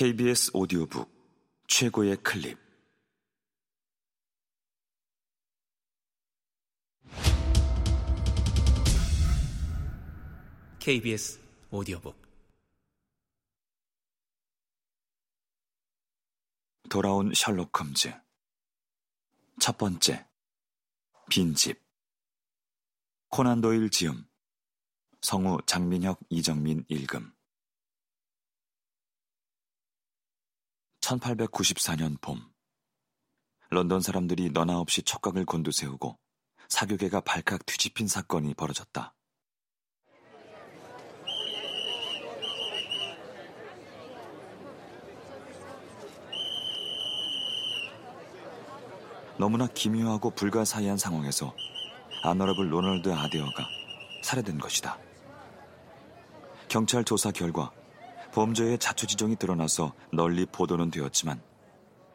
KBS 오디오북 최고의 클립. KBS 오디오북. 돌아온 셜록 홈즈. 첫 번째. 빈집. 코난 도일 지음. 성우 장민혁 이정민 읽음 1894년 봄 런던 사람들이 너나 없이 촉각을 곤두세우고 사교계가 발칵 뒤집힌 사건이 벌어졌다. 너무나 기묘하고 불가사의한 상황에서 아너러블 로널드 아데어가 살해된 것이다. 경찰 조사 결과 범죄의 자초지종이 드러나서 널리 보도는 되었지만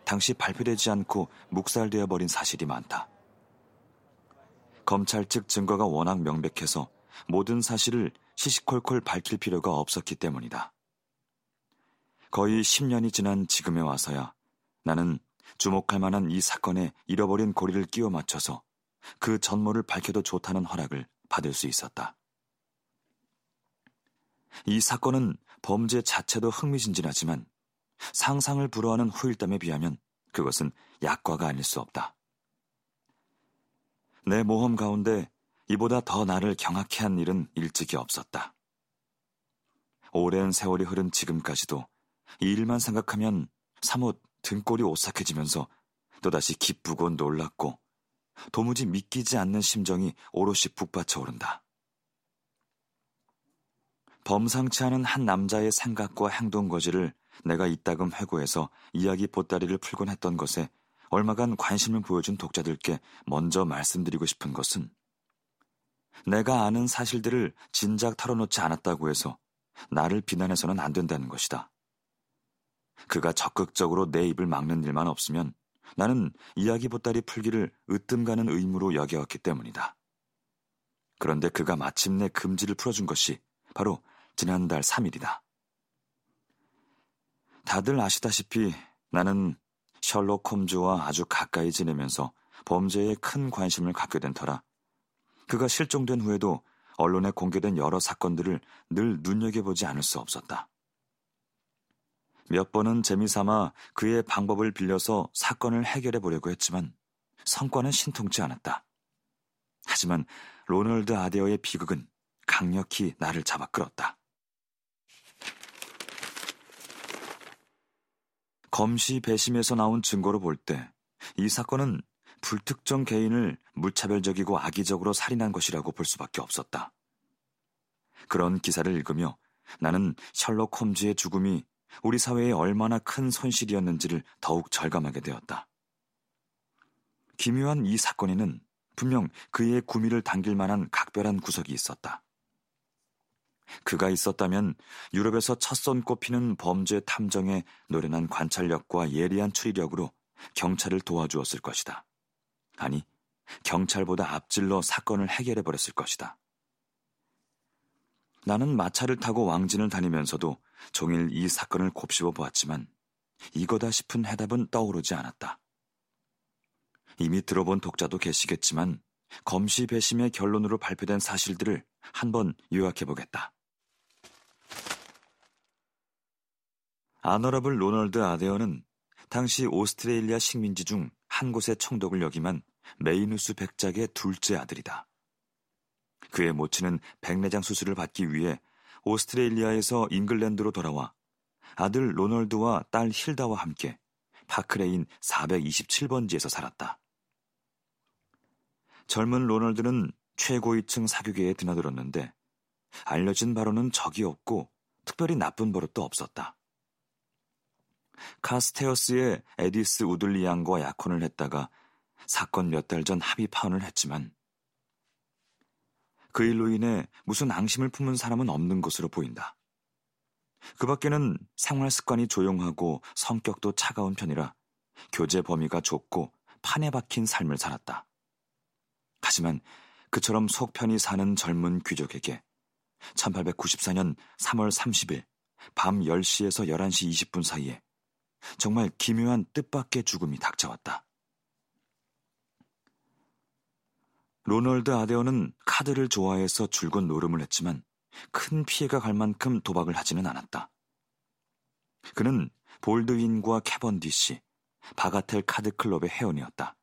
당시 발표되지 않고 묵살되어 버린 사실이 많다. 검찰 측 증거가 워낙 명백해서 모든 사실을 시시콜콜 밝힐 필요가 없었기 때문이다. 거의 10년이 지난 지금에 와서야 나는 주목할 만한 이 사건에 잃어버린 고리를 끼워 맞춰서 그 전모를 밝혀도 좋다는 허락을 받을 수 있었다. 이 사건은 범죄 자체도 흥미진진하지만 상상을 불허하는 후일담에 비하면 그것은 약과가 아닐 수 없다. 내 모험 가운데 이보다 더 나를 경악해 한 일은 일찍이 없었다. 오랜 세월이 흐른 지금까지도 이 일만 생각하면 사뭇 등골이 오싹해지면서 또다시 기쁘고 놀랍고 도무지 믿기지 않는 심정이 오롯이 북받쳐 오른다. 범상치 않은 한 남자의 생각과 행동 거지를 내가 이따금 회고해서 이야기 보따리를 풀곤 했던 것에 얼마간 관심을 보여준 독자들께 먼저 말씀드리고 싶은 것은 내가 아는 사실들을 진작 털어놓지 않았다고 해서 나를 비난해서는 안 된다는 것이다. 그가 적극적으로 내 입을 막는 일만 없으면 나는 이야기 보따리 풀기를 으뜸 가는 의무로 여겨왔기 때문이다. 그런데 그가 마침내 금지를 풀어준 것이 바로 지난달 3일이다. 다들 아시다시피 나는 셜록 홈즈와 아주 가까이 지내면서 범죄에 큰 관심을 갖게 된 터라 그가 실종된 후에도 언론에 공개된 여러 사건들을 늘 눈여겨보지 않을 수 없었다. 몇 번은 재미삼아 그의 방법을 빌려서 사건을 해결해 보려고 했지만 성과는 신통치 않았다. 하지만 로널드 아데어의 비극은 강력히 나를 잡아 끌었다. 검시 배심에서 나온 증거로 볼 때 이 사건은 불특정 개인을 무차별적이고 악의적으로 살인한 것이라고 볼 수밖에 없었다. 그런 기사를 읽으며 나는 셜록 홈즈의 죽음이 우리 사회에 얼마나 큰 손실이었는지를 더욱 절감하게 되었다. 기묘한 이 사건에는 분명 그의 구미를 당길 만한 각별한 구석이 있었다. 그가 있었다면 유럽에서 첫손 꼽히는 범죄 탐정의 노련한 관찰력과 예리한 추리력으로 경찰을 도와주었을 것이다. 아니, 경찰보다 앞질러 사건을 해결해 버렸을 것이다. 나는 마차를 타고 왕진을 다니면서도 종일 이 사건을 곱씹어 보았지만 이거다 싶은 해답은 떠오르지 않았다. 이미 들어본 독자도 계시겠지만 검시 배심의 결론으로 발표된 사실들을 한번 요약해 보겠다. Honourable 로널드 아데어는 당시 오스트레일리아 식민지 중 한 곳의 총독을 역임한 메이누스 백작의 둘째 아들이다. 그의 모친은 백내장 수술을 받기 위해 오스트레일리아에서 잉글랜드로 돌아와 아들 로널드와 딸 힐다와 함께 파크레인 427번지에서 살았다. 젊은 로널드는 최고위층 사교계에 드나들었는데 알려진 바로는 적이 없고 특별히 나쁜 버릇도 없었다. 카스테어스의 에디스 우들리 양과 약혼을 했다가 사건 몇 달 전 합의 파혼을 했지만 그 일로 인해 무슨 앙심을 품은 사람은 없는 것으로 보인다. 그 밖에는 생활 습관이 조용하고 성격도 차가운 편이라 교제 범위가 좁고 판에 박힌 삶을 살았다. 하지만 그처럼 속 편히 사는 젊은 귀족에게 1894년 3월 30일 밤 10시에서 11시 20분 사이에 정말 기묘한 뜻밖의 죽음이 닥쳐왔다. 로널드 아데어는 카드를 좋아해서 줄곧 노름을 했지만 큰 피해가 갈 만큼 도박을 하지는 않았다. 그는 볼드윈과 캐번디시, 바가텔 카드클럽의 회원이었다.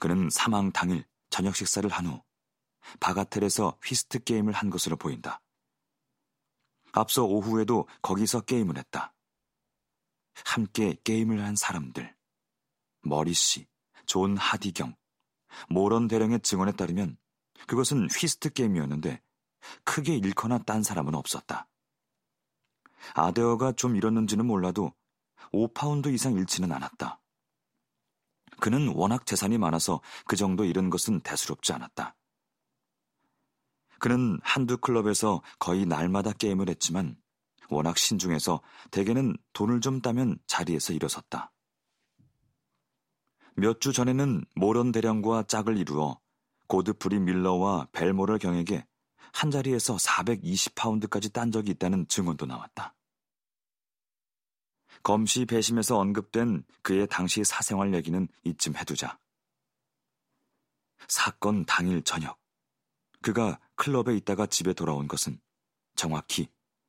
그는 사망 당일 저녁 식사를 한 후 바가텔에서 휘스트 게임을 한 것으로 보인다. 앞서 오후에도 거기서 게임을 했다. 함께 게임을 한 사람들. 머리 씨, 존 하디경, 모런 대령의 증언에 따르면 그것은 휘스트 게임이었는데 크게 잃거나 딴 사람은 없었다. 아데어가 좀 잃었는지는 몰라도 5파운드 이상 잃지는 않았다. 그는 워낙 재산이 많아서 그 정도 잃은 것은 대수롭지 않았다. 그는 한두 클럽에서 거의 날마다 게임을 했지만 워낙 신중해서 대개는 돈을 좀 따면 자리에서 일어섰다. 몇 주 전에는 모런 대령과 짝을 이루어 고드프리 밀러와 벨모럴 경에게 한 자리에서 420파운드까지 딴 적이 있다는 증언도 나왔다. 검시 배심에서 언급된 그의 당시 사생활 얘기는 이쯤 해두자. 사건 당일 저녁, 그가 클럽에 있다가 집에 돌아온 것은 정확히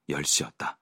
10시였다.